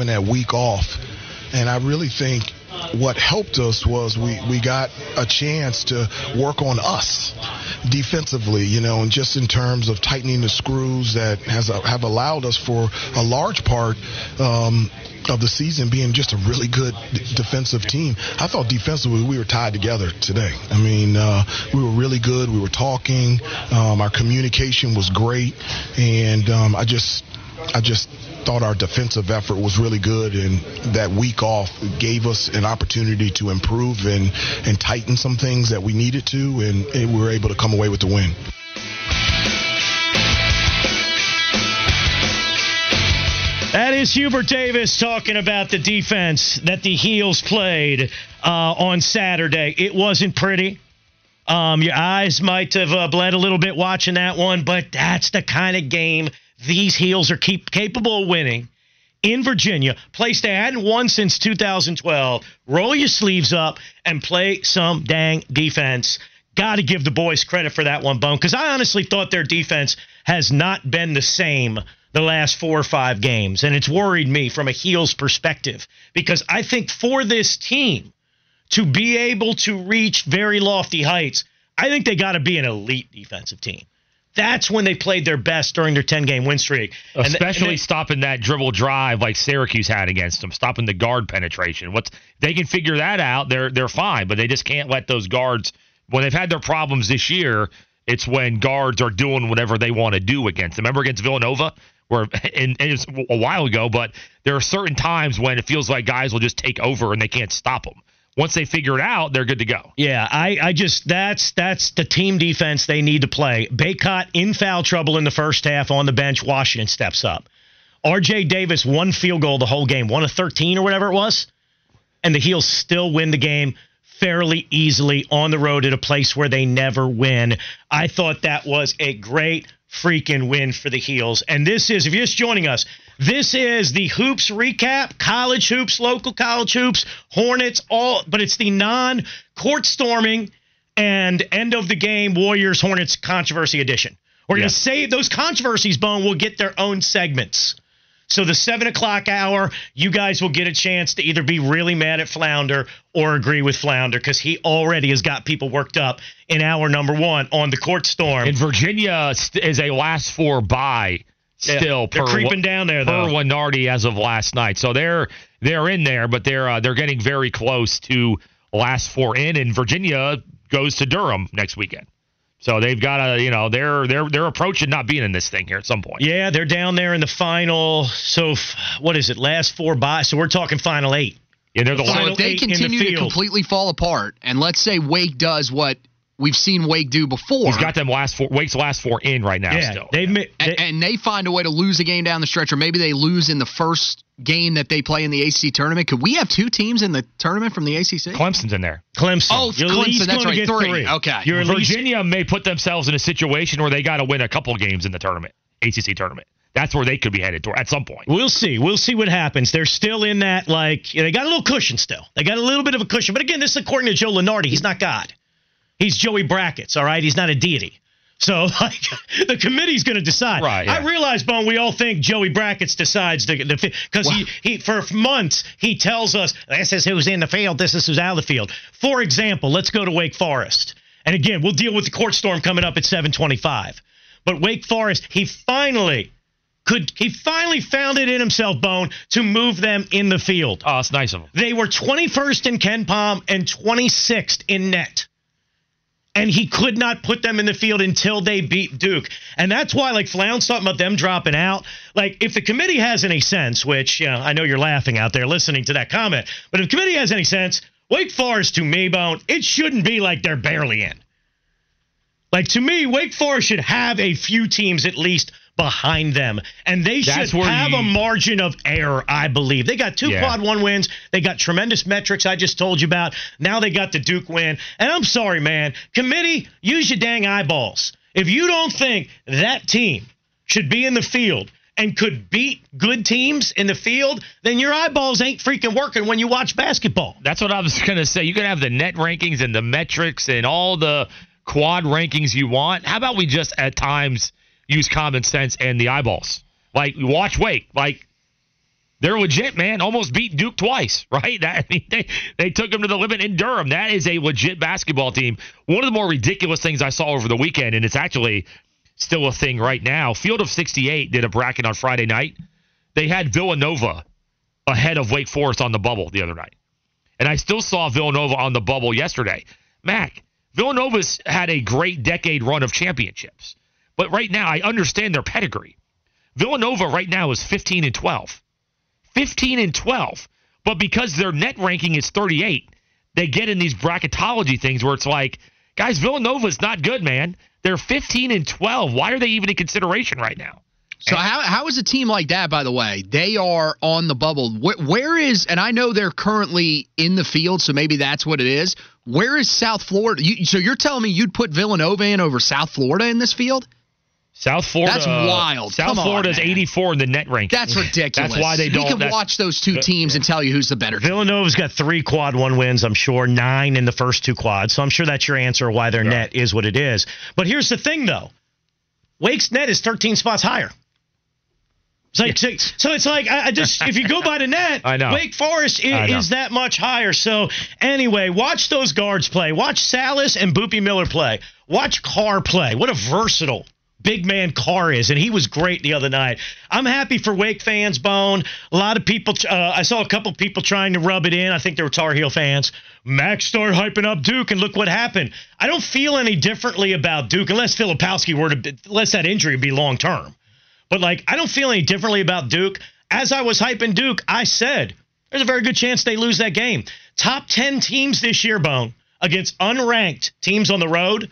Having that week off. And I really think what helped us was we, we got a chance to work on us defensively, you know, and just in terms of tightening the screws that has have allowed us for a large part um, of the season being just a really good defensive team. I thought defensively we were tied together today. I mean, uh, we were really good. We were talking. Um, our communication was great, and um, I just, I just thought our defensive effort was really good, and that week off gave us an opportunity to improve and, and tighten some things that we needed to, and, and we were able to come away with the win. That is Hubert Davis talking about the defense that the Heels played uh, on Saturday. It wasn't pretty. Um, your eyes might have uh, bled a little bit watching that one, but that's the kind of game these Heels are keep capable of winning in Virginia, place they hadn't won since 2012. Roll your sleeves up and play some dang defense. Got to give the boys credit for that one, Bone, because I honestly thought their defense has not been the same the last four or five games. And it's worried me from a Heels perspective because I think for this team to be able to reach very lofty heights, I think they got to be an elite defensive team. That's when they played their best during their 10 game win streak. Especially and and stopping that dribble drive like Syracuse had against them, stopping the guard penetration. What's they can figure that out, they're they're fine, but they just can't let those guards when they've had their problems this year, it's when guards are doing whatever they want to do against them. Remember against Villanova? Where and, and it's a while ago, but there are certain times when it feels like guys will just take over and they can't stop them once they figure it out, they're good to go. Yeah, I, I just that's that's the team defense they need to play. Bacot in foul trouble in the first half on the bench. Washington steps up. R.J. Davis one field goal the whole game, one of thirteen or whatever it was, and the Heels still win the game fairly easily on the road at a place where they never win. I thought that was a great freaking win for the Heels. And this is, if you're just joining us, this is the hoops recap, college hoops, local college hoops, Hornets, all, but it's the non court storming and end of the game Warriors Hornets controversy edition. We're going to save those controversies, Bone, will get their own segments. So the seven o'clock hour, you guys will get a chance to either be really mad at Flounder or agree with Flounder because he already has got people worked up in hour number one on the court storm. And Virginia is a last four bye still. Yeah, they're per, creeping down there though. Per Lunardi as of last night, so they're they're in there, but they're uh, they're getting very close to last four in. And Virginia goes to Durham next weekend. So they've got to, you know, they're they're they're approaching not being in this thing here at some point. Yeah, they're down there in the final. So what is it? Last four by. So we're talking final eight. Yeah, they're the so if they continue the to completely fall apart, and let's say Wake does what we've seen Wake do before. He's got them last four. Wake's last four in right now. Yeah, still. They've they, and, and, they find a way to lose a game down the stretch, or maybe they lose in the first game that they play in the ACC tournament. Could we have two teams in the tournament from the ACC? Clemson's in there. Clemson. Oh, You're Clemson. That's right. Three. three. Okay. You're Virginia least... may put themselves in a situation where they got to win a couple games in the tournament, ACC tournament. That's where they could be headed to at some point. We'll see. We'll see what happens. They're still in that like you know, they got a little cushion still. They got a little bit of a cushion. But again, this is according to Joe Lunardi. He's not God. He's Joey Brackets. All right. He's not a deity. So like the committee's going to decide. Right. Yeah. I realize, Bone, we all think Joey Brackets decides the because wow. he he for months he tells us this is who's in the field, this is who's out of the field. For example, let's go to Wake Forest, and again we'll deal with the court storm coming up at 7:25. But Wake Forest, he finally could he finally found it in himself, Bone, to move them in the field. Oh, it's nice of him. They were 21st in KenPom and 26th in net. And he could not put them in the field until they beat Duke. And that's why, like, Flounce talking about them dropping out. Like, if the committee has any sense, which, you know, I know you're laughing out there listening to that comment, but if the committee has any sense, Wake Forest to me, Bone, it shouldn't be like they're barely in. Like, to me, Wake Forest should have a few teams at least behind them. And they That's should have you- a margin of error, I believe. They got two Yeah. quad one wins. They got tremendous metrics I just told you about. Now they got the Duke win. And I'm sorry, man. Committee, use your dang eyeballs. If you don't think that team should be in the field and could beat good teams in the field, then your eyeballs ain't freaking working when you watch basketball. That's what I was going to say. You can have the net rankings and the metrics and all the quad rankings you want. How about we just at times use common sense and the eyeballs? Like watch Wake. Like they're legit, man. Almost beat Duke twice, right? That I mean, they they took them to the limit in Durham. That is a legit basketball team. One of the more ridiculous things I saw over the weekend, and it's actually still a thing right now. Field of 68 did a bracket on Friday night. They had Villanova ahead of Wake Forest on the bubble the other night. And I still saw Villanova on the bubble yesterday. Mac, Villanova's had a great decade run of championships. But right now, I understand their pedigree. Villanova right now is 15 and 12. 15 and 12. But because their net ranking is 38, they get in these bracketology things where it's like, guys, Villanova's not good, man. They're 15 and 12. Why are they even in consideration right now? So how how is a team like that? By the way, they are on the bubble. Where, where is? And I know they're currently in the field, so maybe that's what it is. Where is South Florida? You, so you're telling me you'd put Villanova in over South Florida in this field? South Florida. That's uh, wild. South Come on, Florida's man. 84 in the net ranking. That's ridiculous. That's why they don't. We can watch those two teams and tell you who's the better. team. Villanova's got three quad one wins, I'm sure, nine in the first two quads. So I'm sure that's your answer why their net is what it is. But here's the thing, though Wake's net is 13 spots higher. It's like, so, so it's like I, I just if you go by the net, I know. Wake Forest I is, know. is that much higher. So anyway, watch those guards play. Watch Sallis and Boopie Miller play. Watch Carr play. What a versatile big man Carr is, and he was great the other night. I'm happy for Wake fans, Bone. A lot of people, uh, I saw a couple people trying to rub it in. I think they were Tar Heel fans. Max started hyping up Duke, and look what happened. I don't feel any differently about Duke unless Filipowski were to, unless that injury be long term. But like, I don't feel any differently about Duke. As I was hyping Duke, I said there's a very good chance they lose that game. Top 10 teams this year, Bone, against unranked teams on the road,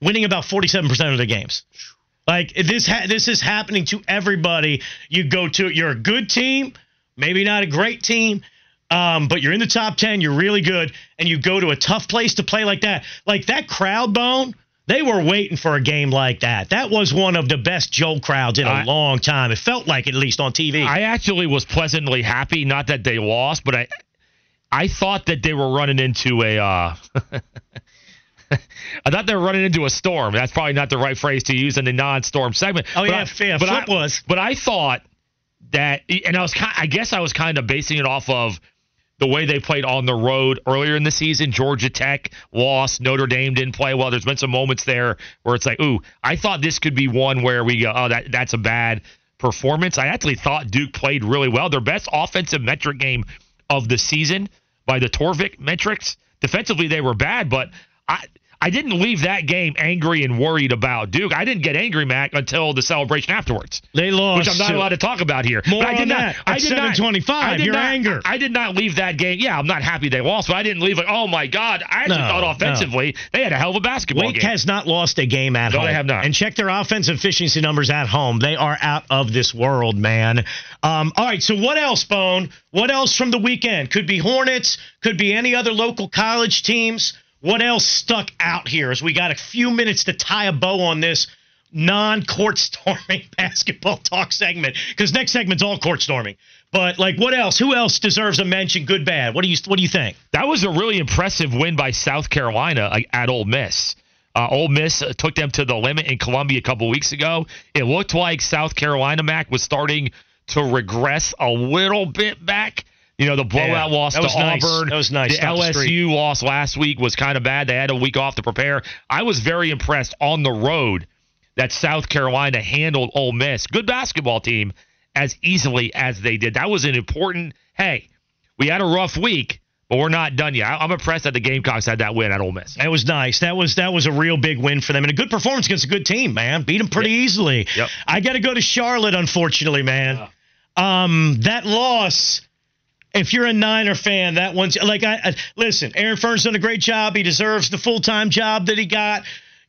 winning about 47% of their games. Like this, ha- this is happening to everybody. You go to, you're a good team, maybe not a great team, um, but you're in the top 10. You're really good, and you go to a tough place to play like that. Like that crowd, Bone. They were waiting for a game like that. That was one of the best Joe crowds in a I- long time. It felt like, at least on TV. I actually was pleasantly happy, not that they lost, but I I thought that they were running into a uh I thought they were running into a storm. That's probably not the right phrase to use in the non-storm segment. Oh, But yeah, I, yeah, but Flip I, was. But I thought that, and I was, kind, I guess I was kind of basing it off of the way they played on the road earlier in the season. Georgia Tech lost. Notre Dame didn't play well. There's been some moments there where it's like, ooh, I thought this could be one where we go, oh, that that's a bad performance. I actually thought Duke played really well. Their best offensive metric game of the season by the Torvik metrics. Defensively, they were bad, but I. I didn't leave that game angry and worried about Duke. I didn't get angry, Mac, until the celebration afterwards they lost. which I'm not allowed to talk about here. More but I did on not, that I did not- 7:25, I did your not- anger. I did not leave that game. Yeah, I'm not happy they lost, but I didn't leave like, oh my god. I actually No, thought offensively they had a hell of a basketball Wake game. has not lost a game at No, home. they have not. And check their offensive efficiency numbers at home. They are out of this world, man. Um, all right, so what else, Bone? What else from the weekend? Could be Hornets, could be any other local college teams. What else stuck out here as we got a few minutes to tie a bow on this non-court storming basketball talk segment? Because next segment's all court storming. But like, what else? Who else deserves a mention? Good, bad. What do you What do you think? that was a really impressive win by South Carolina at Ole Miss. Uh, Ole Miss uh, took them to the limit in Columbia a couple weeks ago. It looked like South Carolina, Mac, was starting to regress a little bit back. You know, the blowout Yeah, loss to nice. Auburn. That was nice. The Stop the. LSU loss last week was kind of bad. They had a week off to prepare. I was very impressed on the road that South Carolina handled Ole Miss, good basketball team, as easily as they did. That was an important. Hey, we had a rough week, but we're not done yet. I'm impressed that the Gamecocks had that win at Ole Miss. That was nice. That was that was a real big win for them and a good performance against a good team, man. Beat them pretty Yep. easily. Yep. I got to go to Charlotte, unfortunately, man. Um, that loss. If you're a Niner fan, that one's like I, I listen. Aaron Fearne's done a great job. He deserves the full time job that he got.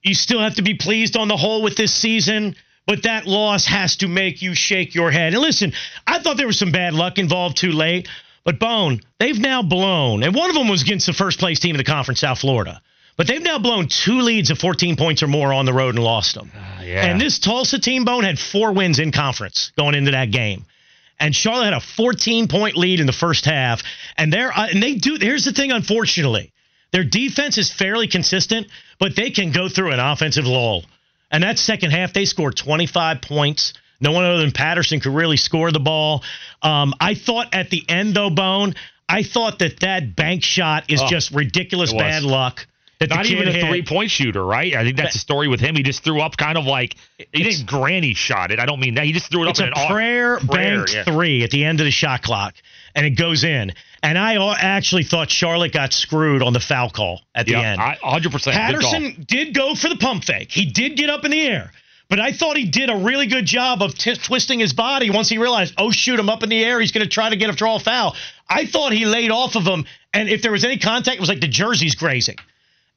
You still have to be pleased on the whole with this season, but that loss has to make you shake your head. And listen, I thought there was some bad luck involved too late, but Bone, they've now blown, and one of them was against the first place team in the conference, South Florida. But they've now blown two leads of 14 points or more on the road and lost them. Ah, yeah. And this Tulsa team, Bone, had four wins in conference going into that game. And Charlotte had a 14 point lead in the first half. And they're uh, and they do. Here's the thing, unfortunately, their defense is fairly consistent, but they can go through an offensive lull. And that second half, they scored 25 points. No one other than Patterson could really score the ball. Um, I thought at the end, though, Bone, I thought that that bank shot is Oh, just ridiculous bad luck. That Not even a three point shooter, right? I think that's the story with him. He just threw up kind of like he didn't granny shot it. I don't mean that. He just threw it It's up a in an au- prayer, prayer, bank yeah. three at the end of the shot clock, and it goes in. And I actually thought Charlotte got screwed on the foul call at the end. I, 100%. Good. Patterson did go for the pump fake. He did get up in the air. But I thought he did a really good job of t- twisting his body once he realized, oh, shoot, I'm up in the air. He's going to try to get a draw foul. I thought he laid off of him. And if there was any contact, it was like the jersey's grazing.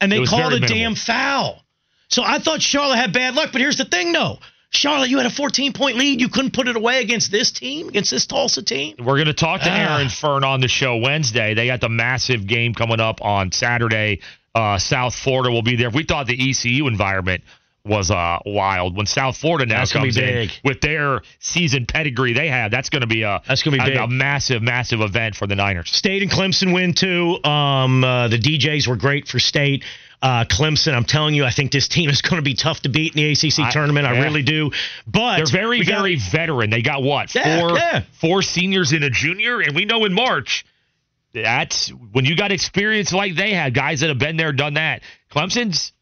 And they called a minimal. damn foul. So I thought Charlotte had bad luck. But here's the thing, though. Charlotte, you had a 14 point lead. You couldn't put it away against this team, against this Tulsa team. We're going to talk to Ah. Aaron Fearne on the show Wednesday. They got the massive game coming up on Saturday. Uh, South Florida will be there. We thought the ECU environment was uh, wild. When South Florida now That's comes in with their season pedigree they have, that's going to be a That's gonna be a- a massive, massive event for the Niners. State and Clemson win too. Um, uh, the DJs were great for State. Uh, Clemson, I'm telling you, I think this team is going to be tough to beat in the ACC I- tournament. I really do. But They're very, got- very veteran. They got what Yeah, four yeah. four seniors and a junior, and we know in March that's when you got experience like they had, guys that have been there, done that. Clemson's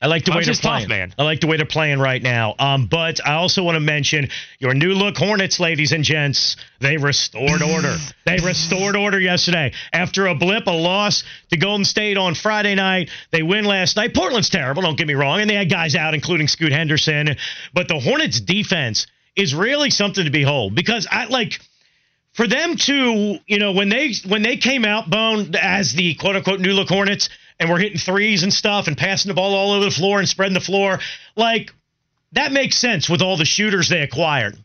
I like the way they're Clemson's tough, playing. man. I like the way they're playing right now. Um, but I also want to mention your new look Hornets, ladies and gents. They restored order. they restored order yesterday after a blip, a loss to Golden State on Friday night. They win last night. Portland's terrible. Don't get me wrong, and they had guys out, including Scoot Henderson. But the Hornets' defense is really something to behold because I like for them to, you know, when they when they came out bone as the quote unquote new look Hornets and we're hitting threes and stuff and passing the ball all over the floor and spreading the floor, like that makes sense with all the shooters they acquired.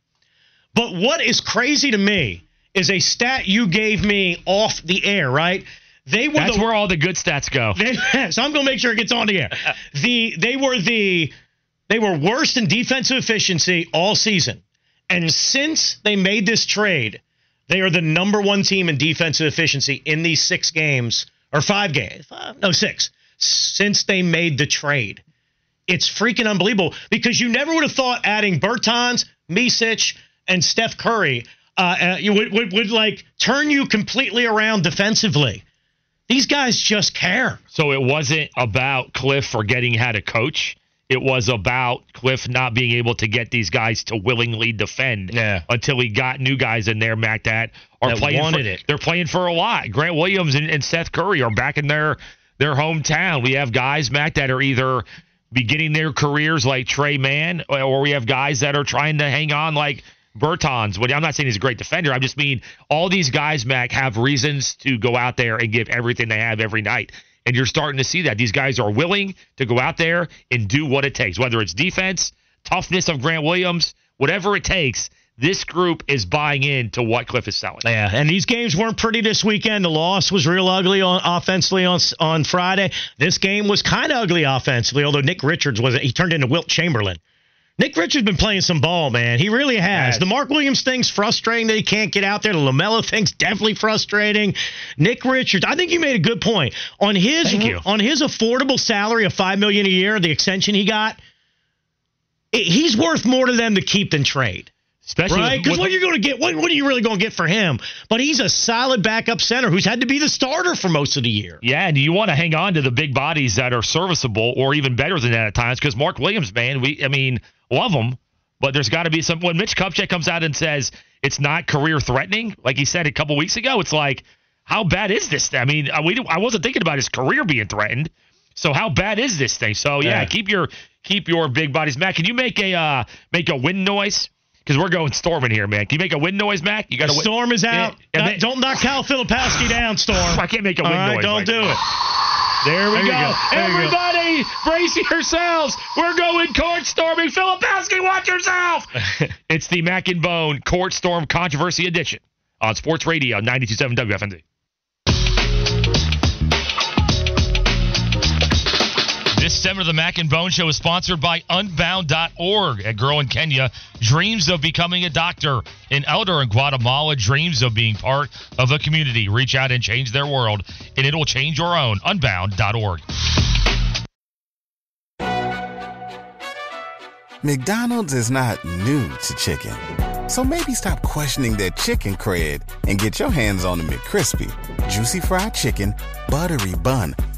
But what is crazy to me is a stat you gave me off the air, right? They were that's the, where all the good stats go. they, so I'm going to make sure it gets on the air. The they were the they were worst in defensive efficiency all season, and since they made this trade, they are the number one team in defensive efficiency in these six games or five games, five, no six, since they made the trade. It's freaking unbelievable because you never would have thought adding Bertans, Micić, and Steph Curry uh, uh, would, would would like turn you completely around defensively. These guys just care. So it wasn't about Cliff forgetting how to coach. It was about Cliff not being able to get these guys to willingly defend Yeah. until he got new guys in there, Mac, that are That playing wanted for, it. They're playing for a lot. Grant Williams and, and Seth Curry are back in their their hometown. We have guys, Mac, that are either beginning their careers like Tre Mann, or we have guys that are trying to hang on like. Well, I'm not saying he's a great defender. I just mean all these guys, Mac, have reasons to go out there and give everything they have every night. And you're starting to see that. These guys are willing to go out there and do what it takes, whether it's defense, toughness of Grant Williams, whatever it takes. This group is buying into what Cliff is selling. Yeah, and these games weren't pretty this weekend. The loss was real ugly on offensively on on Friday. This game was kind of ugly offensively, although Nick Richards was he turned into Wilt Chamberlain. Nick Richards been playing some ball, man. He really has. Has. The Mark Williams thing's frustrating that he can't get out there. The Lamelo thing's definitely frustrating. Nick Richards, I think you made a good point on his on his affordable salary of five million a year, the extension he got. it- He's worth more to them to keep than trade. Especially Right? Because what you're going to get, what, what are you really going to get for him? But he's a solid backup center who's had to be the starter for most of the year. Yeah, and you want to hang on to the big bodies that are serviceable or even better than that at times because Mark Williams, man, we I mean, love him, but there's got to be some. When Mitch Kupchak comes out and says it's not career threatening, like he said a couple weeks ago, it's like, how bad is this? I mean, we I wasn't thinking about his career being threatened. So how bad is this thing? So yeah, Yeah. keep your keep your big bodies. Matt, can you make a uh, make a wind noise? Because we're going storming here, man. Can you make a wind noise, Mac? You got to storm is out. Yeah, Not- they- don't knock Cal Filipowski down, Storm. I can't make a wind right, noise. don't do it. There we There go. go. There you go. Everybody, brace yourselves. We're going court storming. Filipowski, watch yourself. it's the Mac and Bone Court Storm Controversy Edition on Sports Radio 92.7 WFNZ. Segment of the Mac and Bone Show is sponsored by Unbound.org. A girl in Kenya dreams of becoming a doctor. An elder in Guatemala dreams of being part of a community. Reach out and change their world, and it'll change your own. Unbound.org. McDonald's is not new to chicken. So maybe stop questioning their chicken cred and get your hands on the McCrispy. Juicy fried chicken, buttery bun,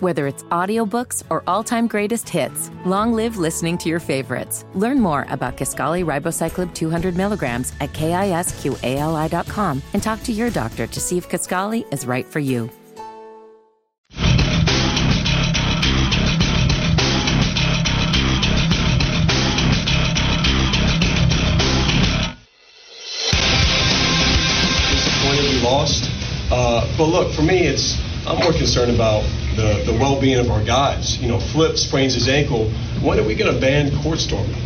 Whether it's audiobooks or all-time greatest hits, long live listening to your favorites. Learn more about Kisqali Ribociclib 200 milligrams at kisqali.com and talk to your doctor to see if Kisqali is right for you. disappointed we lost. Uh, but look, for me, it's I'm more concerned about the, the well-being of our guys. You know, Flip sprains his ankle. When are we going to ban court storming?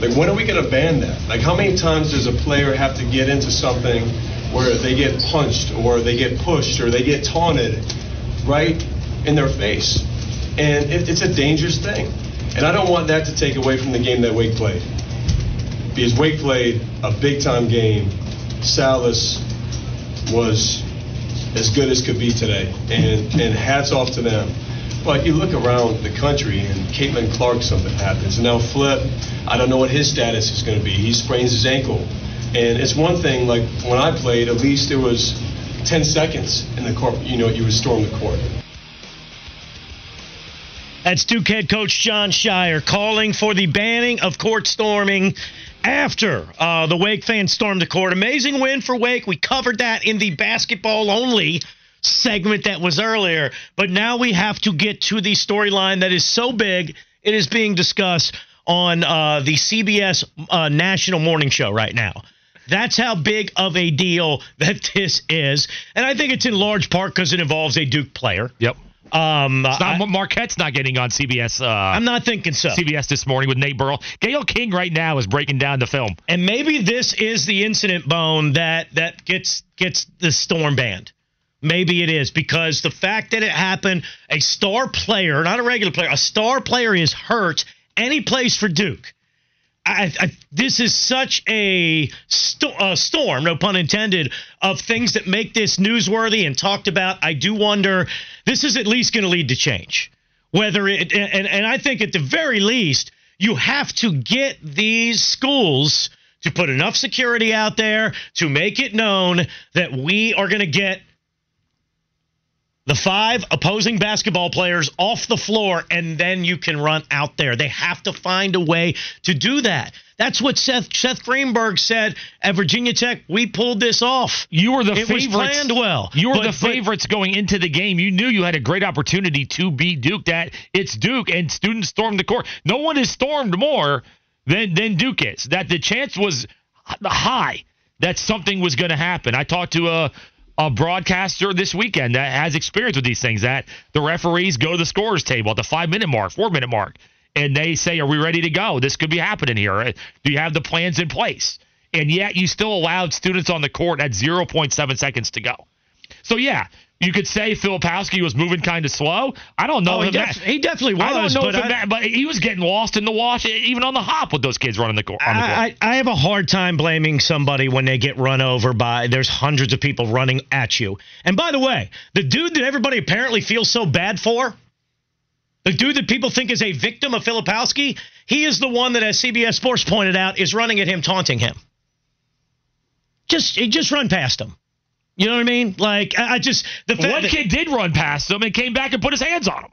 Like, when are we going to ban that? Like, how many times does a player have to get into something where they get punched or they get pushed or they get taunted right in their face? And it, it's a dangerous thing. And I don't want that to take away from the game that Wake played. Because Wake played a big-time game. Sallis was as good as could be today, and, and hats off to them. But you look around the country, and Caitlin Clark, something happens. And now Flip, I don't know what his status is going to be. He sprains his ankle. And it's one thing, like when I played, at least there was 10 seconds in the court, you know, you would storm the court. That's Duke head coach Jon Scheyer calling for the banning of court storming after uh, the Wake fans stormed the court. Amazing win for Wake. We covered that in the basketball only segment that was earlier. But now we have to get to the storyline that is so big, it is being discussed on uh, the CBS uh, national morning show right now. That's how big of a deal that this is. And I think it's in large part because it involves a Duke player. Yep. Um, It's not, I, Marquette's not getting on CBS. Uh, I'm not thinking so. CBS this morning with Nate Burrell. Gayle King right now is breaking down the film. And maybe this is the incident bone that that gets gets the storm banned. Maybe it is because the fact that it happened, a star player, not a regular player, a star player is hurt, and he plays for Duke. I, I, this is such a sto- uh, storm, no pun intended, of things that make this newsworthy and talked about. I do wonder. This is at least going to lead to change. Whether it and, and I think at the very least you have to get these schools to put enough security out there to make it known that we are going to get the five opposing basketball players off the floor, and then you can run out there. They have to find a way to do that. That's what Seth Seth Greenberg said at Virginia Tech. We pulled this off. You were the It was favorites. planned well. You were But- the but- favorites going into the game. You knew you had a great opportunity to beat Duke. That it's Duke and students stormed the court. No one has stormed more than than Duke is. That the chance was high that something was going to happen. I talked to a a broadcaster this weekend that has experience with these things. That the referees go to the scorers table at the five minute mark, four minute mark, and they say, "Are we ready to go? This could be happening here. Do you have the plans in place?" And yet you still allowed students on the court at 0.7 seconds to go. So yeah, you could say Filipowski was moving kind of slow. I don't know. Oh, he, def- that- he definitely was. I don't know but I- ma- but he was getting lost in the wash, even on the hop with those kids running the court. On the court. I, I I have a hard time blaming somebody when they get run over by there's hundreds of people running at you. And by the way, the dude that everybody apparently feels so bad for, The dude that people think is a victim of Filipowski, he is the one that, as CBS Sports pointed out, is running at him, taunting him. Just, just run past him. You know what I mean? Like, I, I just the fact One that- kid did run past him and came back and put his hands on him.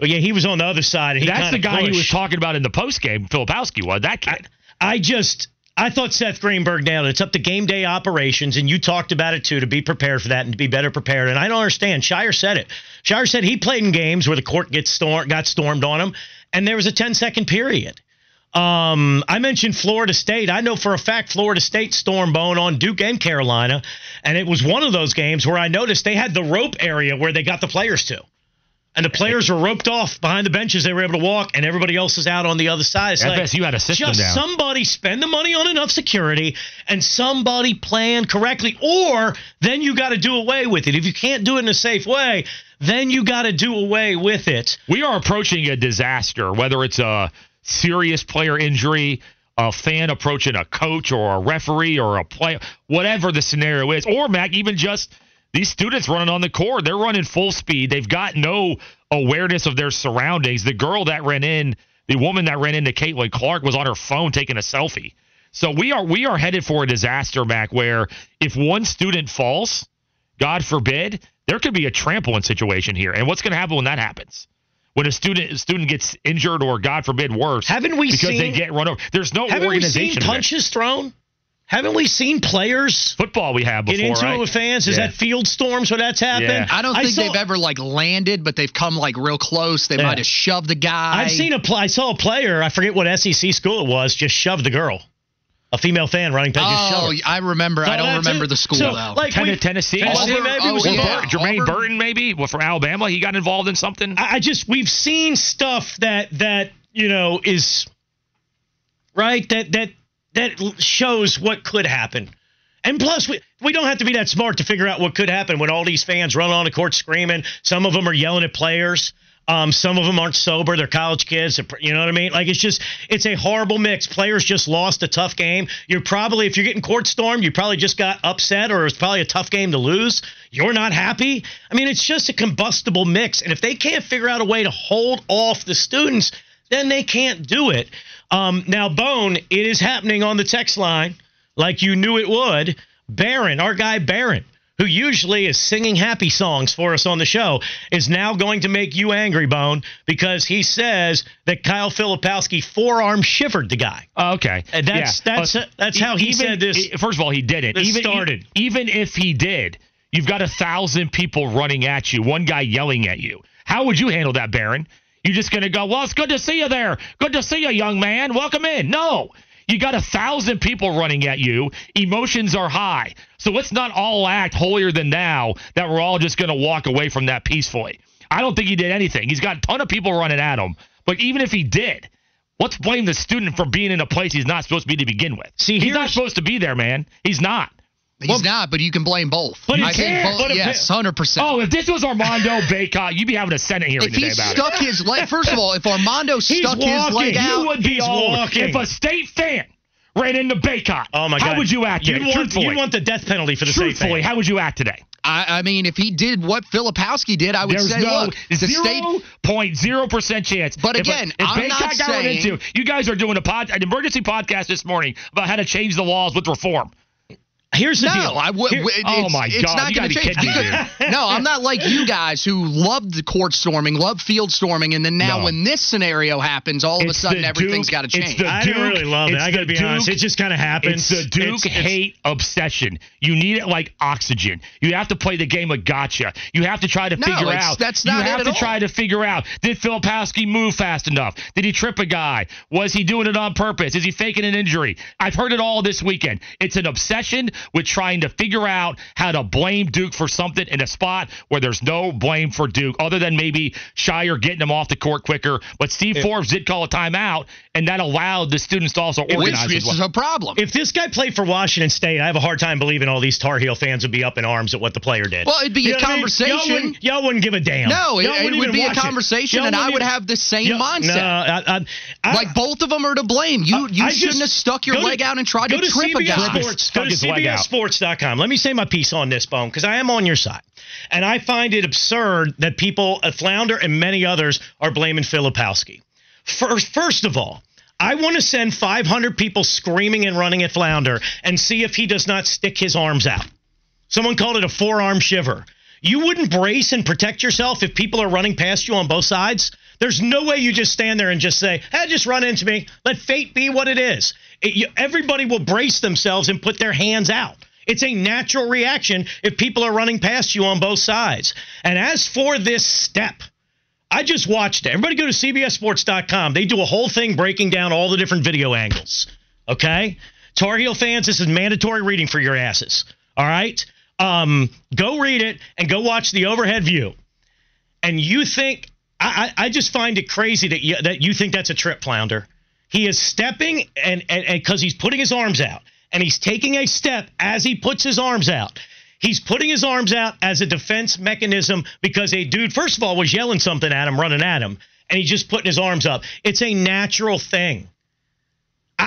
Well, yeah, he was on the other side. And he That's the guy he was talking about in the post game. Filipowski was that kid. I just I thought Seth Greenberg nailed it. It's up to game day operations, and you talked about it too to be prepared for that and to be better prepared. And I don't understand. Scheyer said it. Scheyer said he played in games where the court gets storm, got stormed on him, and there was a 10 second period. Um, I mentioned Florida State. I know for a fact Florida State stormed Bone on Duke and Carolina, and it was one of those games where I noticed they had the rope area where they got the players to. And the players were roped off behind the benches. They were able to walk, and everybody else is out on the other side. It's like, FSU had a system just down. somebody spend the money on enough security and somebody plan correctly, or then you got to do away with it. If you can't do it in a safe way, then you got to do away with it. we are approaching a disaster, whether it's a serious player injury, a fan approaching a coach or a referee or a player, whatever the scenario is, or Mac, even just these students running on the court, they're running full speed. They've got no awareness of their surroundings. The girl that ran in, the woman that ran into Caitlin Clark was on her phone taking a selfie. So we are we are headed for a disaster, Mac, where if one student falls, God forbid, there could be a trampling situation here. And what's going to happen when that happens? When a student a student gets injured or God forbid worse, Haven't we because they get run over? There's no Haven't we organization. seen in there. punches thrown? Haven't we seen players Football we have before, get into right? it with fans? Is Yeah. that field storms where that's happened? Yeah. I don't think saw- they've ever like landed, but they've come like real close. They Yeah. might have shoved the guy. I've seen a pl- I saw a player. I forget what SEC school it was. Just shoved the girl, a female fan running. Just Oh, shoved. I remember. So I don't remember it. the school So, though. like, Ten- we- Tennessee, Tennessee Auburn- maybe oh, was yeah. involved. Jermaine Auburn? Burton, maybe well, from Alabama, he got involved in something. I I just we've seen stuff that that you know is right that that that shows what could happen. And plus, we, we don't have to be that smart to figure out what could happen when all these fans run on the court screaming. Some of them are yelling at players. Um, some of them aren't sober. They're college kids. You know what I mean? Like it's just it's a horrible mix. Players just lost a tough game. You're probably if you're getting court stormed, you probably just got upset, or it's probably a tough game to lose. You're not happy. I mean, it's just a combustible mix. And if they can't figure out a way to hold off the students, then they can't do it. Um, now, Bone, it is happening on the text line like you knew it would. Barron, our guy Barron, who usually is singing happy songs for us on the show, is now going to make you angry, Bone, because he says that Kyle Filipowski forearm shivered the guy. Oh, okay, And that's- Yeah. that's- Uh, that's how he even- said this- First of all, he didn't. Even started. even if he did, you've got a thousand people running at you, one guy yelling at you. How would you handle that, Baron? You're just gonna go? Well, it's good to see you there. Good to see you, young man. Welcome in. No. You got a thousand people running at you. Emotions are high. So let's not all act holier than thou that we're all just going to walk away from that peacefully. I don't think he did anything. He's got a ton of people running at him. But even if he did, let's blame the student for being in a place he's not supposed to be to begin with. See, he's not supposed to be there, man. He's not. He's not, but you can blame both. But you I think both. But yes, hundred percent. Oh, if this was Armando Bacot, you'd be having a Senate hearing if today he about stuck it. his leg, first of all, if Armando stuck his leg You out, you would be all walking. If a state fan ran into Bacot, Oh my God! how would you act You'd today? want, you'd want the death penalty for the truthfully, fan. how would you act today? I, I mean, if he did what Filipowski did, I would There's say, no look, the state. zero point zero percent chance. But If a- again, if I'm Bacot not saying- into, you guys are doing a pod, an emergency podcast this morning about how to change the laws with reform. Here's the No, deal. I would. Here- oh it's, Oh, my it's God, not you going gotta be change. kidding me, because- no, I'm not like you guys who loved the court storming, love field storming, and then now No. when this scenario happens, all of a sudden the everything's Duke- got to it's change. the I didn't really love it. I got to the be honest. It just kind of happens. It's the Duke It's- it's- hate obsession. You need it like oxygen. You have to play the game of gotcha. You have to try to No, figure out. that's you not it have at to all. try to figure out. Did Filipowski move fast enough? Did he trip a guy? Was he doing it on purpose? Is he faking an injury? I've heard it all this weekend. It's an obsession with trying to figure out how to blame Duke for something in a spot where there's no blame for Duke, other than maybe Scheyer getting him off the court quicker. But Steve Forbes did call a timeout, and that allowed the students to also organize. as this well. is a problem. If this guy played for Washington State, I have a hard time believing all these Tar Heel fans would be up in arms at what the player did. Well, it'd be You a know what I mean? conversation. Y'all wouldn't, y'all wouldn't give a damn. no, it, it wouldn't would even be a conversation, and I wouldn't even- have the same Y'all- mindset. No, I, I, I, like both of them are to blame. You you shouldn't just- have stuck your go to- leg out and tried to, to trip a guy. Sports. Go to his leg CBS out. CBSSports.com. Let me say my piece on this, Bone, because I am on your side. And I find it absurd that people, uh, Flounder and many others, are blaming Filipowski. First, first of all, I want to send 500 people screaming and running at Flounder and see if he does not stick his arms out. Someone called it a forearm shiver. You wouldn't brace and protect yourself if people are running past you on both sides. There's no way you just stand there and just say, hey, just run into me. Let fate be what it is. It, you, everybody will brace themselves and put their hands out. It's a natural reaction if people are running past you on both sides. And as for this step, I just watched it. Everybody go to CBSSports.com. They do a whole thing breaking down all the different video angles. Okay? Tar Heel fans, this is mandatory reading for your asses. All right? Um, go read it and go watch the overhead view. And you think I, I just find it crazy that you, that you think that's a trip flounder. He is stepping and and because he's putting his arms out and he's taking a step as he puts his arms out. He's putting his arms out as a defense mechanism because a dude, first of all, was yelling something at him, running at him, and he's just putting his arms up. It's a natural thing.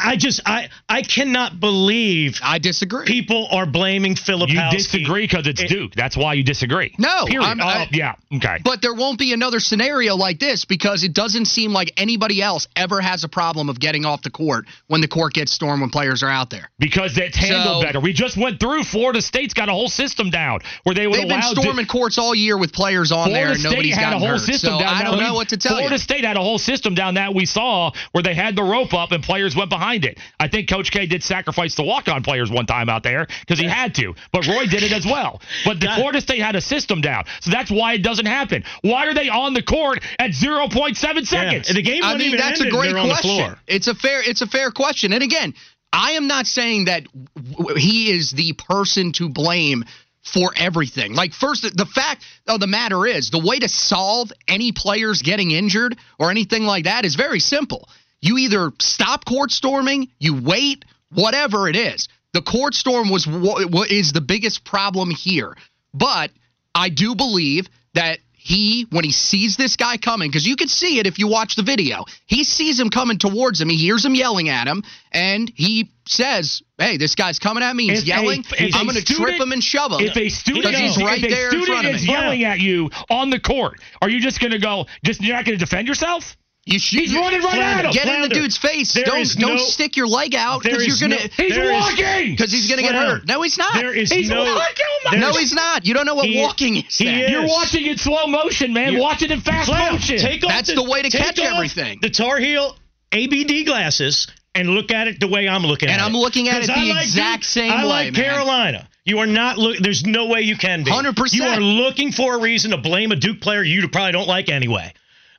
I just I I cannot believe I disagree. people are blaming Filipowski. You disagree because it's It- Duke. That's why you disagree. No, Period. I'm- oh, I- yeah. Okay. But there won't be another scenario like this because it doesn't seem like anybody else ever has a problem of getting off the court when the court gets stormed when players are out there. because it's handled So- better. We just went through Florida State's got a whole system down where they would They've been allow storming courts all year with players on there Florida and State nobody's had a whole hurt. system so down I don't we- know what to tell Florida you. State had a whole system down that we saw where they had the rope up and players went behind it. I think Coach K did sacrifice the walk-on players one time out there because he had to, but Roy did it as well. But the Florida State had a system down, so that's why it doesn't happen. Why are they on the court at 0.7 seconds? Yeah, the game I mean, even that's a great they're on the question. floor. It's a fair it's a fair question. And again, I am not saying that w- he is the person to blame for everything. Like first the fact of the matter is, the way to solve any players getting injured or anything like that is very simple. You either stop court storming, you wait, whatever it is. The court storm was what is the biggest problem here. But I do believe that he, when he sees this guy coming, because you can see it if you watch the video, he sees him coming towards him. He hears him yelling at him, and he says, "Hey, this guy's coming at me. He's If yelling. if I'm going to trip him and shove him." If a student, because he's right if a there in student front of is yelling at you on the court, are you just going to go? Just you're not going to defend yourself? You should, He's running right at him. Get in the dude's face. There don't don't no- stick your leg out because you're gonna He's walking. because he's gonna get Flounder. hurt. No, he's not. There is He's no. walking, man. Oh no, he's not. You don't know what He- walking is. he is. You're watching in slow motion, man. You- Watch it in fast Flounder, motion. Take off That's the way to catch everything. The Tar Heel ABD glasses and look at it the way I'm looking And at it. And I'm looking at it the I like exact same I way, like man. Carolina. You are not look. There's no way you can be. 100%. You are looking for a reason to blame a Duke player you probably don't like anyway.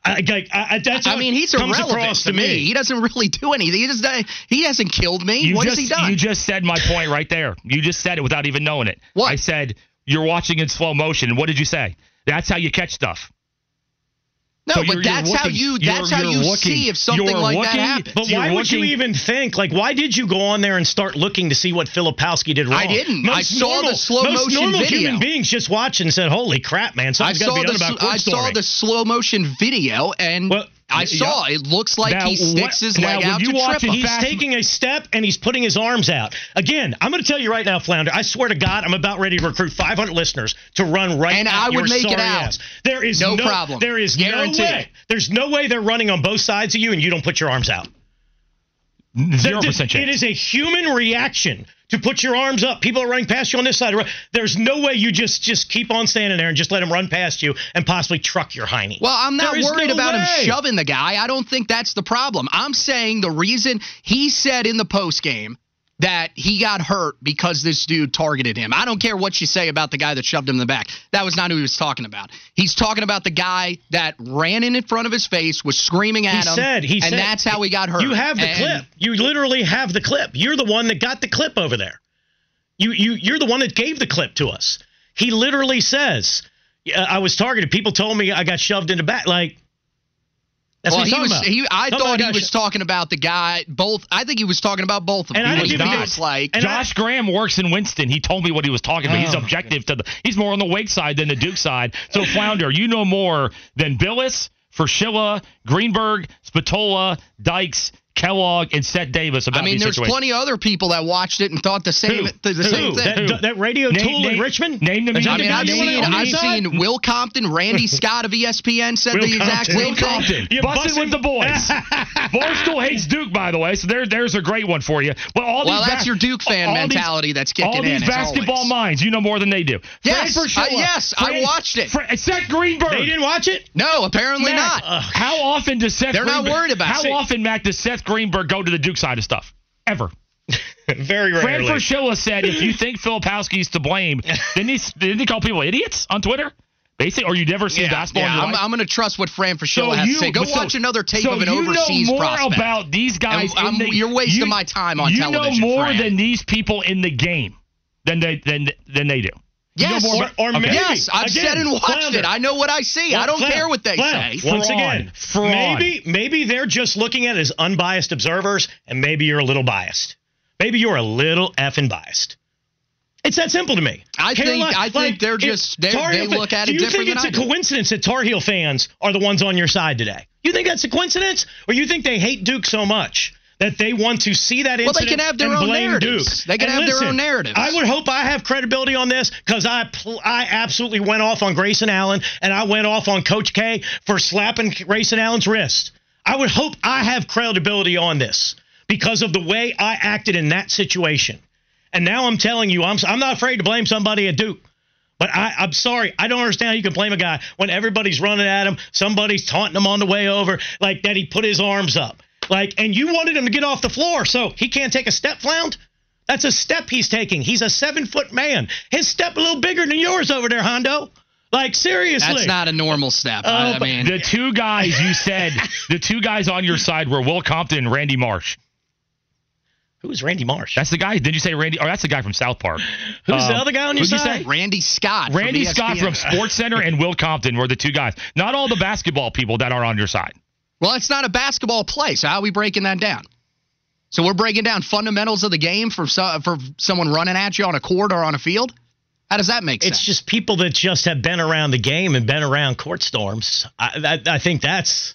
I, I, I, that's I mean, he's irrelevant to me. He doesn't really do anything. He just he hasn't killed me. You what just, has he done? You just said my point right there. You just said it without even knowing it. What? I said you're watching in slow motion. What did you say? That's how you catch stuff. No, So but you're- you're that's how looking- you you're- that's how you're you looking- see if something you're like that happens. But You're why would you even think? Like, why did you go on there and start looking to see what Filipowski did wrong? I didn't. I saw the slow most motion normal video. human beings just watched and said, "Holy crap, man! I Something's got saw to be the done about sl- I court saw the slow motion video and Well, I saw it looks like Now, he sticks what- his now, leg when out you to watch trip it him. He's fast- taking a step and he's putting his arms out. Again, I'm going to tell you right now, Flounder. I swear to God, I'm about ready to recruit 500 listeners to run right And at I would your make it out. ass. There is No no, problem. There is Guaranteed. no way. There's no way they're running on both sides of you and you don't put your arms out. Zero percent chance. It is a human reaction to put your arms up. People are running past you on this side. There's no way you just just keep on standing there and just let them run past you and possibly truck your hiney. Well, I'm not There worried no about way. him shoving the guy. I don't think that's the problem. I'm saying the reason he said in the post game that he got hurt because this dude targeted him. I don't care what you say about the guy that shoved him in the back. That was not who he was talking about. He's talking about the guy that ran in in front of his face, was screaming at He him, said he and said that's how he got hurt. You have the And- clip. You literally have the clip. You're the one that got the clip over there. You you you're the one that gave the clip to us. He literally says, "I was targeted. People told me I got shoved in the back." Like that's well, what he was. About. He, I Somebody thought he was talking about the guy. Both. I think he was talking about both of them. And I He didn't was not like. and Josh Graham works in Winston. He told me what he was talking about. He's Oh, objective to the. He's more on the Wake side than the Duke side. So Flounder, you know more than Bilas, Fraschilla, Greenberg, Spatola, Dykes, Kellogg and Seth Davis about I mean, there's situations. plenty of other people that watched it and thought the same Who? the, the same thing. That, that radio Name- tool in Richmond? name them I mean, I've seen, I've seen Will Compton, Randy Scott of ESPN said Will the exact Compton. same Will thing. Compton. You're Busting busting- with the boys. Barstool hates Duke, by the way, so there, there's a great one for you. But all Well, these that's bas- your Duke fan all these- mentality that's kicking all in. these as basketball always. minds, you know more than they do. Yes, Fran uh, Fraschilla- yes, I watched it. Fran- Seth Greenberg. They didn't watch it? No, apparently not. How often does Seth They're not worried about How often, Mac, does Seth Greenberg go to the Duke side of stuff? Ever. Very rarely. Fran. Fraschilla said, if you think Filipowski's to blame, didn't he, didn't he call people idiots on Twitter? Basically, or you never seen Yeah, basketball yeah, in your I'm. I'm going to trust what Fran Fraschilla has you, to say. Go so- watch another tape so of an you overseas know more prospect. about these guys. The- you're wasting you- my time on you television, know more Fran. than these people in the game than they than than they do. Yes, or, or okay. maybe. yes, I've again, said and watched flounder. it. I know what I see. I don't Flounder, care what they flounder. say. Once Fraud. again, Fraud. maybe maybe they're just looking at it as unbiased observers, and maybe you're a little biased. Maybe you're a little effing biased. It's that simple to me. I think- Carolina- I think they're just- they- Tar they Heel fan- look at it. do you think it's a coincidence that Tar Heel fans are the ones on your side today? You think that's a coincidence, or you think they hate Duke so much? That they want to see that incident Well, they can have their own narratives. Duke. They can And have their listen, own narratives. I would hope I have credibility on this because I pl- I absolutely went off on Grayson Allen and I went off on Coach K for slapping Grayson Allen's wrist. I would hope I have credibility on this because of the way I acted in that situation. And now I'm telling you, I'm I'm not afraid to blame somebody at Duke. But I, I'm sorry, I don't understand how you can blame a guy when everybody's running at him, somebody's taunting him on the way over, like that he put his arms up. Like, and you wanted him to get off the floor, so he can't take a step, Flound? That's a step he's taking. He's a seven foot man. His step a little bigger than yours over there, Hondo. Like, seriously. That's not a normal step. I, Oh, I mean, The two guys you said, the two guys on your side were Will Compton and Randy Marsh. Who's Randy Marsh? That's the guy. Did you say Randy? Oh, that's the guy from South Park. Who's the Um, other guy on your who'd you side? say? Randy Scott. from Randy Scott from Sports Center and Will Compton were the two guys. Not all the basketball people that are on your side. Well, it's not a basketball play. So how are we breaking that down? So we're breaking down fundamentals of the game for so, for someone running at you on a court or on a field. How does that make sense? It's just people that just have been around the game and been around court storms. I, I, I think that's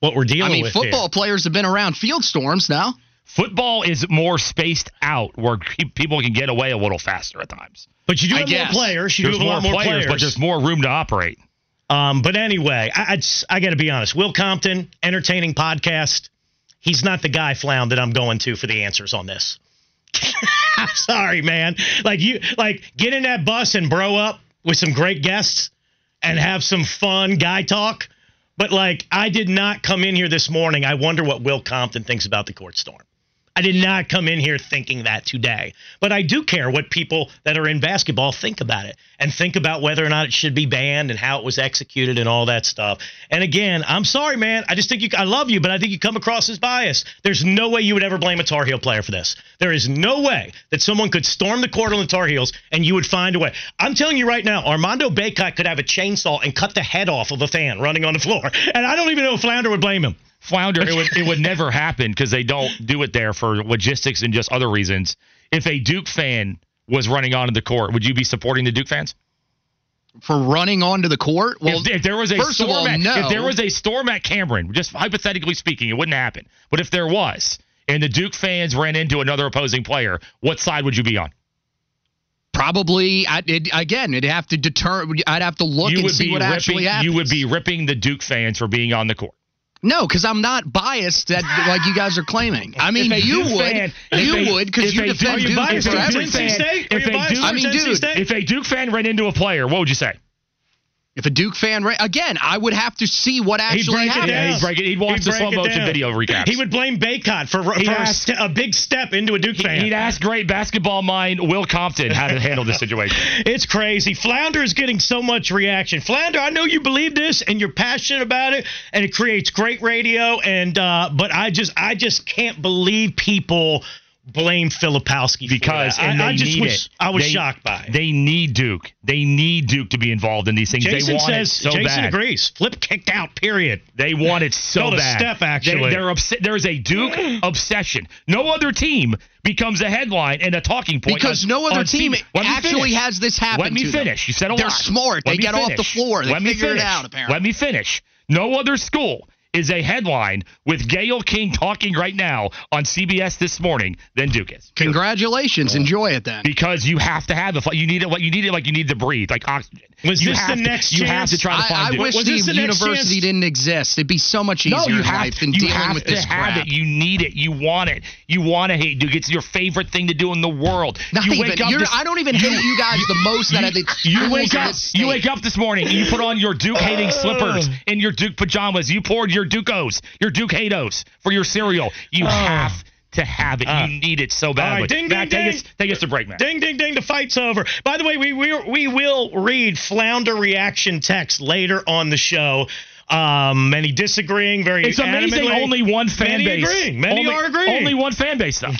what we're dealing with. I mean, with. football here. players have been around field storms now. Football is more spaced out where people can get away a little faster at times. but you do I have guess. more players. You There's do have a lot more players, but there's more room to operate. Um, but anyway, I, I, I got to be honest. Will Compton, entertaining podcast. He's not the guy, Flound, that I'm going to for the answers on this. I'm sorry, man. Like you, like get in that bus and bro up with some great guests and have some fun guy talk. But like, I did not come in here this morning. I wonder what Will Compton thinks about the court storm. I did not come in here thinking that today. But I do care what people that are in basketball think about it and think about whether or not it should be banned and how it was executed and all that stuff. And again, I'm sorry, man. I just think you, I love you, but I think you come across as biased. There's no way you would ever blame a Tar Heel player for this. There is no way that someone could storm the court on the Tar Heels and you would find a way. I'm telling you right now, Armando Bacot could have a chainsaw and cut the head off of a fan running on the floor. And I don't even know if Flounder would blame him. Flounder, it would it would never happen because they don't do it there for logistics and just other reasons. If a Duke fan was running onto the court, would you be supporting the Duke fans? For running onto the court? Well, if, if there was a first of storm all, at, no. if there was a storm at Cameron, just hypothetically speaking, it wouldn't happen. But if there was, and the Duke fans ran into another opposing player, what side would you be on? probably, I, it, again, it'd have to deter. I'd have to look you and would see be what ripping. actually happens. You would be ripping the Duke fans for being on the court. No, because I'm not biased that like you guys are claiming. I mean, you would, fan- you a- would, because you a Duke- defend Are you Duke biased for for everything. Tennessee State? Are If you biased I mean, Tennessee dude, State? If a Duke fan ran into a player, what would you say? If a Duke fan, ra- again, I would have to see what He'd actually happened. down. he'd break it- he'd watch the slow motion video recaps. He would blame Bacot for, He'd for a, st- a big step into a Duke fan. He'd ask great basketball mind Will Compton how to handle this situation. It's crazy. Flounder is getting so much reaction. Flounder, I know you believe this and you're passionate about it, and it creates great radio. And uh, but I just I just can't believe people blame Filipowski for because that. and I, they I just need was it. I was They- shocked by it. They need Duke. They need Duke to be involved in these things. Jason they want says it so Jason bad. agrees. Flip kicked out. Period. They want it so Called a bad. Steph, actually. They, are upset. There's a Duke obsession. No other team becomes a headline and a talking point Because on- no other team TV. Let me actually finish. has this happen Let me to them. finish. You said a They're lot. smart. Let They me get off the floor. They Let me figure it out, apparently. Let me finish. No other school is a headline with Gayle King talking right now on CBS this morning than Duke is. Congratulations. Enjoy it then. Because you have to have the you need it. What you need it like you need to breathe like oxygen. Was you this have the to, next You have chance? to try to find I, I Duke. wish Was the the university chance? didn't exist. It'd be so much easier No, you in have, life than you dealing have with to this have crap. it. You need it. You want it. You want to hate Duke. It's your favorite thing to do in the world. Not you even, up this- I don't even hate you guys the most that you, at the you wake up. You wake up this morning. and You put on your Duke hating uh. slippers and your Duke pajamas. You poured your Dukeos, your Duke hatos for your cereal. You uh. have to have it. Ah. you need it so All badly. right, ding, Matt, ding, take ding. us, take us to break, man. Ding, ding, ding. The fight's over. By the way, we we, we will read Flounder reaction text later on the show. Um, many disagreeing, very It's amazing. animately. Only one fan Many base. agreeing. Many only, are agreeing. Only one fan base, though. All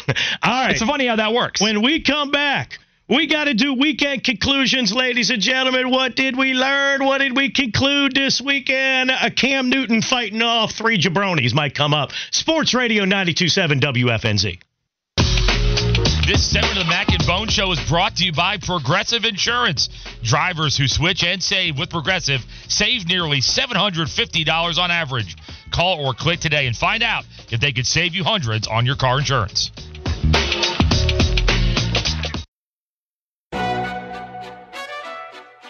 right. It's funny how that works. When we come back, we got to do weekend conclusions, ladies and gentlemen. What did we learn? What did we conclude this weekend? A Cam Newton fighting off three jabronis might come up. Sports Radio 92.7 WFNZ. This segment of the Mac and Bone Show is brought to you by Progressive Insurance. Drivers who switch and save with Progressive save nearly $750 on average. Call or click today and find out if they could save you hundreds on your car insurance.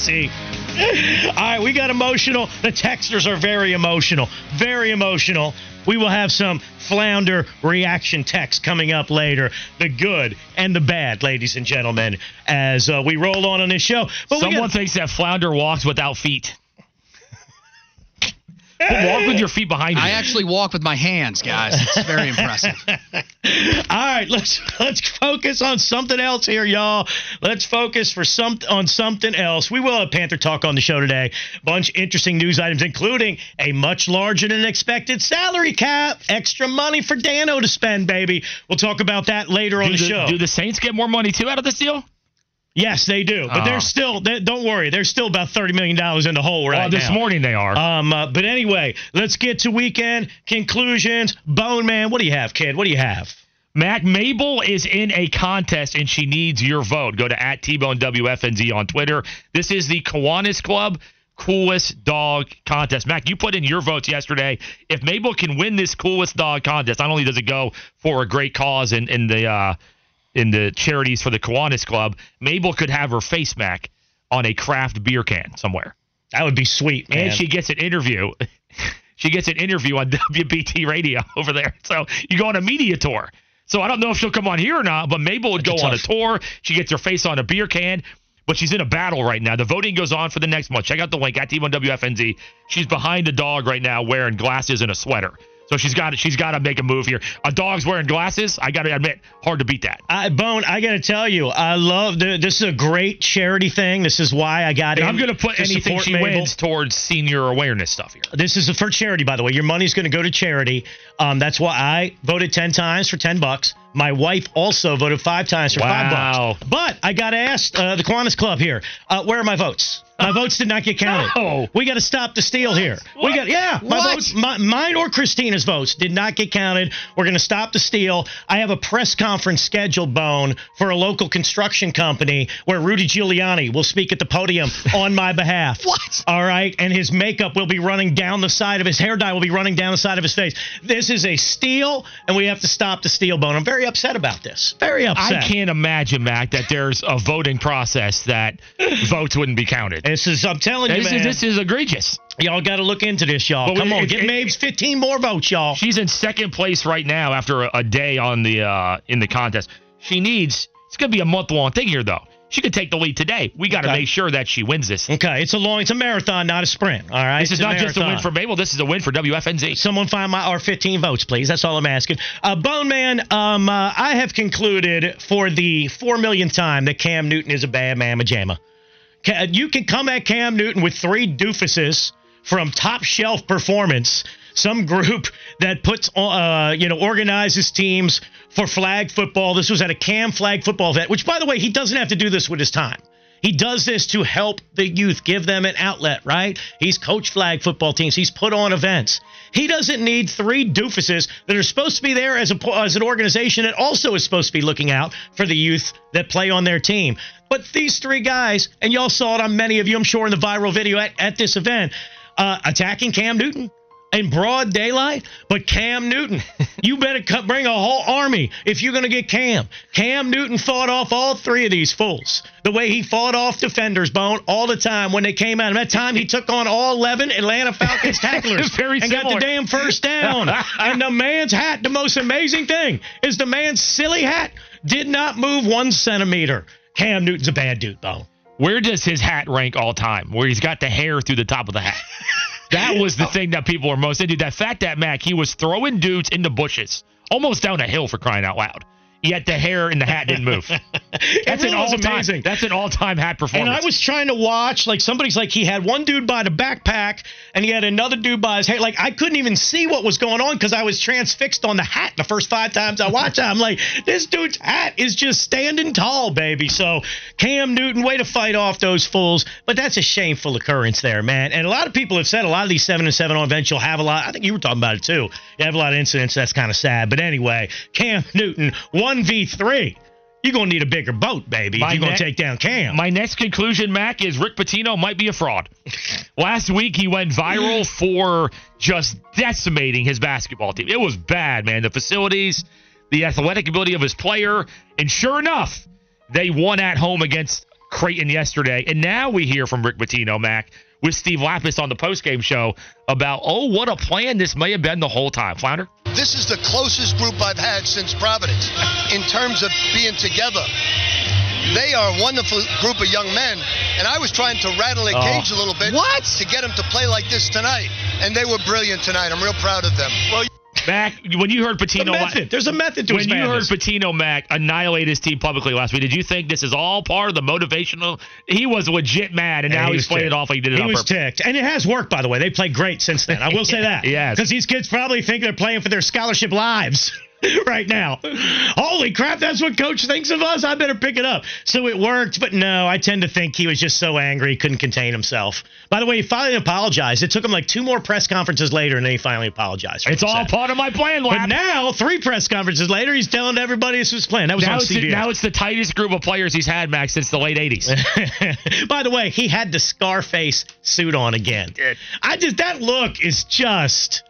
WFNZ. All right, we got emotional. The texters are very emotional. Very emotional. We will have some flounder reaction text coming up later. The good and the bad, ladies and gentlemen, as uh, we roll on on this show. But Someone got, thinks that flounder walks without feet. Walk with your feet behind you. I actually walk with my hands, guys. It's very impressive. All right, let's let's focus on something else here, y'all. Let's focus for some on something else. We will have Panther Talk on the show today. Bunch of interesting news items, including a much larger than expected salary cap, extra money for Dano to spend, baby. We'll talk about that later on the, the, show. do the Saints get more money too out of this deal? Yes, they do, but Oh. they're still. They, don't worry, they're still about thirty million dollars in the hole right now. well, this now. morning they are. Um, uh, but anyway, let's get to weekend conclusions. Bone Man, what do you have, kid? What do you have? Matt Mabel is in a contest and she needs your vote. Go to at T-Bone WFNZ on Twitter. This is the Kiwanis Club Coolest Dog Contest. Mac, you put in your votes yesterday. If Mabel can win this Coolest Dog Contest, not only does it go for a great cause in, in the uh, in the charities for the Kiwanis Club, Mabel could have her face Mac on a craft beer can somewhere. That would be sweet, man. And she gets an interview. she gets an interview on WBT radio over there. So you go on a media tour. So I don't know if she'll come on here or not, but Mabel would go That's on a tour. She gets her face on a beer can, but she's in a battle right now. The voting goes on for the next month. Check out the link at T1 WFNZ. She's behind the dog right now wearing glasses and a sweater. So she's got she's got to make a move here. A dog's wearing glasses. I got to admit, hard to beat that. I, Bone, I got to tell you, I love the, this is a great charity thing. This is why I got And in I'm going to put anything she Mabel. wins towards senior awareness stuff here. This is for charity, by the way. Your money's going to go to charity. Um, that's why I voted ten times for ten bucks. My wife also voted five times for five Wow. bucks. But I got asked uh, the Kiwanis Club here, uh, where are my votes? My votes did not get counted. No. We got to stop the steal here. We got yeah, my What? votes, my, mine or Christina's votes did not get counted. We're going to stop the steal. I have a press conference scheduled, Bone, for a local construction company where Rudy Giuliani will speak at the podium on my behalf. What? All right, and his makeup will be running down the side of his hair dye will be running down the side of his face. This is a steal, and we have to stop the steal, Bone. I'm very upset about this. Very upset. I can't imagine, Mac, that there's a voting process that votes wouldn't be counted. This is I'm telling you, This man. is, this is egregious. y'all got to look into this, y'all. But Come we- on, it- get it- Maves 15 more votes, y'all. She's in second place right now after a, a day on the uh, in the contest. She needs. It's gonna be a month long thing here, though. She could take the lead today. We got to Okay. make sure that she wins this. Okay, it's a long, it's a marathon, not a sprint. All right, This is not just a win for Mabel. This is a win for WFNZ. Someone find my R15 votes, please. That's all I'm asking. Uh, Bone Man, um, uh, I have concluded for the four millionth time that Cam Newton is a bad mamma jamma. You can come at Cam Newton with three doofuses from top shelf performance, some group that puts, uh, you know, organizes teams for flag football. This was at a Cam flag football event, which, by the way, he doesn't have to do this with his time. He does this to help the youth, give them an outlet, right? He's coached flag football teams. He's put on events. He doesn't need three doofuses that are supposed to be there as a as an organization that also is supposed to be looking out for the youth that play on their team. But these three guys, and y'all saw it on many of you, I'm sure, in the viral video at, at this event, uh, attacking Cam Newton in broad daylight. But Cam Newton, you better cut, bring a whole army if you're going to get Cam. Cam Newton fought off all three of these fools. The way he fought off defenders, Bone, all the time when they came at him. That time he took on all 11 Atlanta Falcons tacklers and got the damn first down. and the man's hat, the most amazing thing is the man's silly hat did not move one centimeter. Cam Newton's a bad dude, Bone. Where does his hat rank all time? Where he's got the hair through the top of the hat. That was the oh. thing that people were most into. That fact that Mac he was throwing dudes in the bushes, almost down a hill for crying out loud. Yet the hair in the hat didn't move. That's really an all amazing. That's an all time hat And performance. I was trying to watch, like somebody's like he had one dude by the backpack and he had another dude by his hair. Like I couldn't even see what was going on because I was transfixed on the hat the first five times I watched it. I'm like, this dude's hat is just standing tall, baby. So Cam Newton, way to fight off those fools. But that's a shameful occurrence there, man. And a lot of people have said a lot of these seven and seven on events, you'll have a lot. I think you were talking about it too. You have a lot of incidents. That's kind of sad. But anyway, Cam Newton, one v three. You're gonna need a bigger boat, baby. My if you're gonna take down Cam. My next conclusion, Mac, is Rick Pitino might be a fraud. Last week he went viral for just decimating his basketball team. It was bad, man. The facilities, the athletic ability of his player, and sure enough, they won at home against Creighton yesterday. And now we hear from Rick Pitino, Mac, with Steve Lappas on the postgame show about, oh, what a plan this may have been the whole time. Flounder? This is the closest group I've had since Providence in terms of being together. They are a wonderful group of young men, and I was trying to rattle their oh. cage a little bit What? to get them to play like this tonight, and they were brilliant tonight. I'm real proud of them. Well, Mac, when you heard method. There's a method to when you heard. Pitino Mac annihilate his team publicly last week, did you think this is all part of the motivational? He was legit mad, and Yeah, now he he's playing ticked. it off like he did it He was purpose. ticked, and it has worked. By the way, they played great since then. I will say that. Yes. because these kids probably think they're playing for their scholarship lives. right now. Holy crap, that's what coach thinks of us. I better pick it up. So it worked, but no, I tend to think he was just so angry he couldn't contain himself. By the way, he finally apologized. It took him like two more press conferences later, and then he finally apologized. It's all said. part of my plan, But now, three press conferences later, he's telling everybody this was planned. That was now, on it's the, CBS. now it's the tightest group of players he's had, Mac, since the late 80s. By the way, he had the Scarface suit on again. did. I just that look is just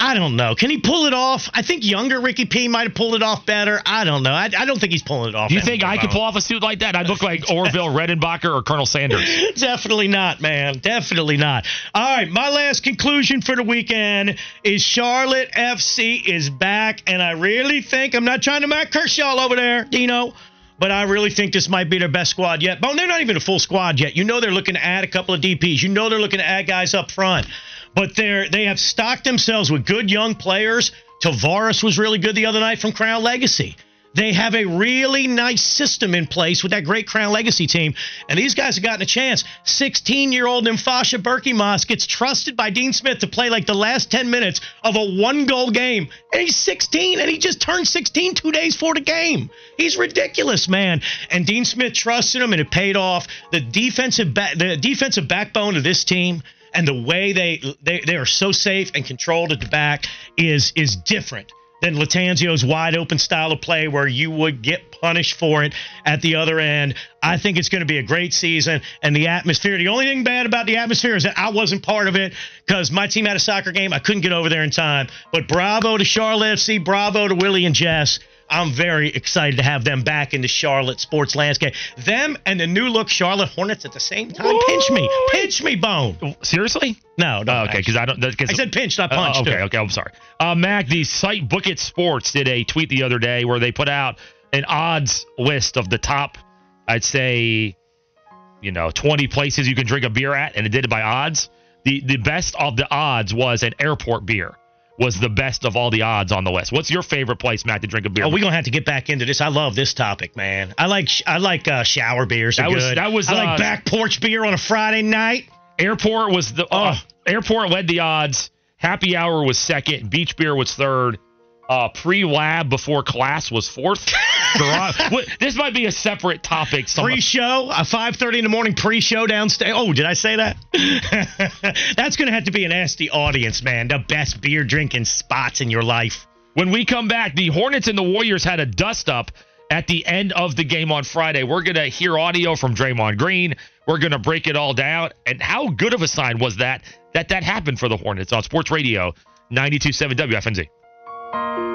I don't know. Can he pull it off? I think younger Ricky P might have pulled it off better. I don't know. I, I don't think he's pulling it off. Do you think I could pull off a suit like that? I'd look like Orville Redenbacher or Colonel Sanders. Definitely not, man. Definitely not. All right, my last conclusion for the weekend is Charlotte FC is back, and I really think I'm not trying to Matt Kershaw over there, Dino, but I really think this might be their best squad yet. But they're not even a full squad yet. You know they're looking to add a couple of DPs. You know they're looking to add guys up front, but they're they have stocked themselves with good young players. Tavares was really good the other night from Crown Legacy. They have a really nice system in place with that great Crown Legacy team, and these guys have gotten a chance. 16-year-old Nimfasha Berkey gets trusted by Dean Smith to play like the last 10 minutes of a one-goal game, and he's 16, and he just turned 16 two days before the game. He's ridiculous, man. And Dean Smith trusted him, and it paid off. The defensive ba- the defensive backbone of this team and the way they, they they are so safe and controlled at the back is is different than Lattanzio's wide open style of play where you would get punished for it at the other end. I think it's going to be a great season and the atmosphere. The only thing bad about the atmosphere is that I wasn't part of it because my team had a soccer game. I couldn't get over there in time. But bravo to Charlotte FC, bravo to Willie and Jess. I'm very excited to have them back in the Charlotte sports landscape. Them and the new look Charlotte Hornets at the same time. Pinch me, pinch me, bone. Seriously? No, no. Oh, okay, because I don't. Cause, I said pinch, not Uh, punch. okay, too. okay. I'm sorry. Uh, Mac, the site Book It Sports did a tweet the other day where they put out an odds list of the top, I'd say, you know, 20 places you can drink a beer at, and it did it by odds. The the best of the odds was an airport beer. Was the best of all the odds on the list. What's your favorite place, Matt, to drink a beer? Oh, we're gonna have to get back into this. I love this topic, man. I like I like uh, shower beers. That was- good. that was, I uh, like back porch beer on a Friday night. Airport was the uh, Oh. airport led the odds. Happy hour was second. Beach beer was third. Uh, pre lab before class was fourth. This might be a separate topic. Some- Pre-show, a five thirty in the morning pre-show downstairs. Oh, did I say that? That's gonna have to be an the audience, man. The best beer drinking spots in your life. when we come back, the Hornets and the Warriors had a dust up at the end of the game on Friday. We're gonna hear audio from Draymond Green. We're gonna break it all down. And how good of a sign was that that that happened for the Hornets on Sports Radio 92.7 WFNZ. Thank you.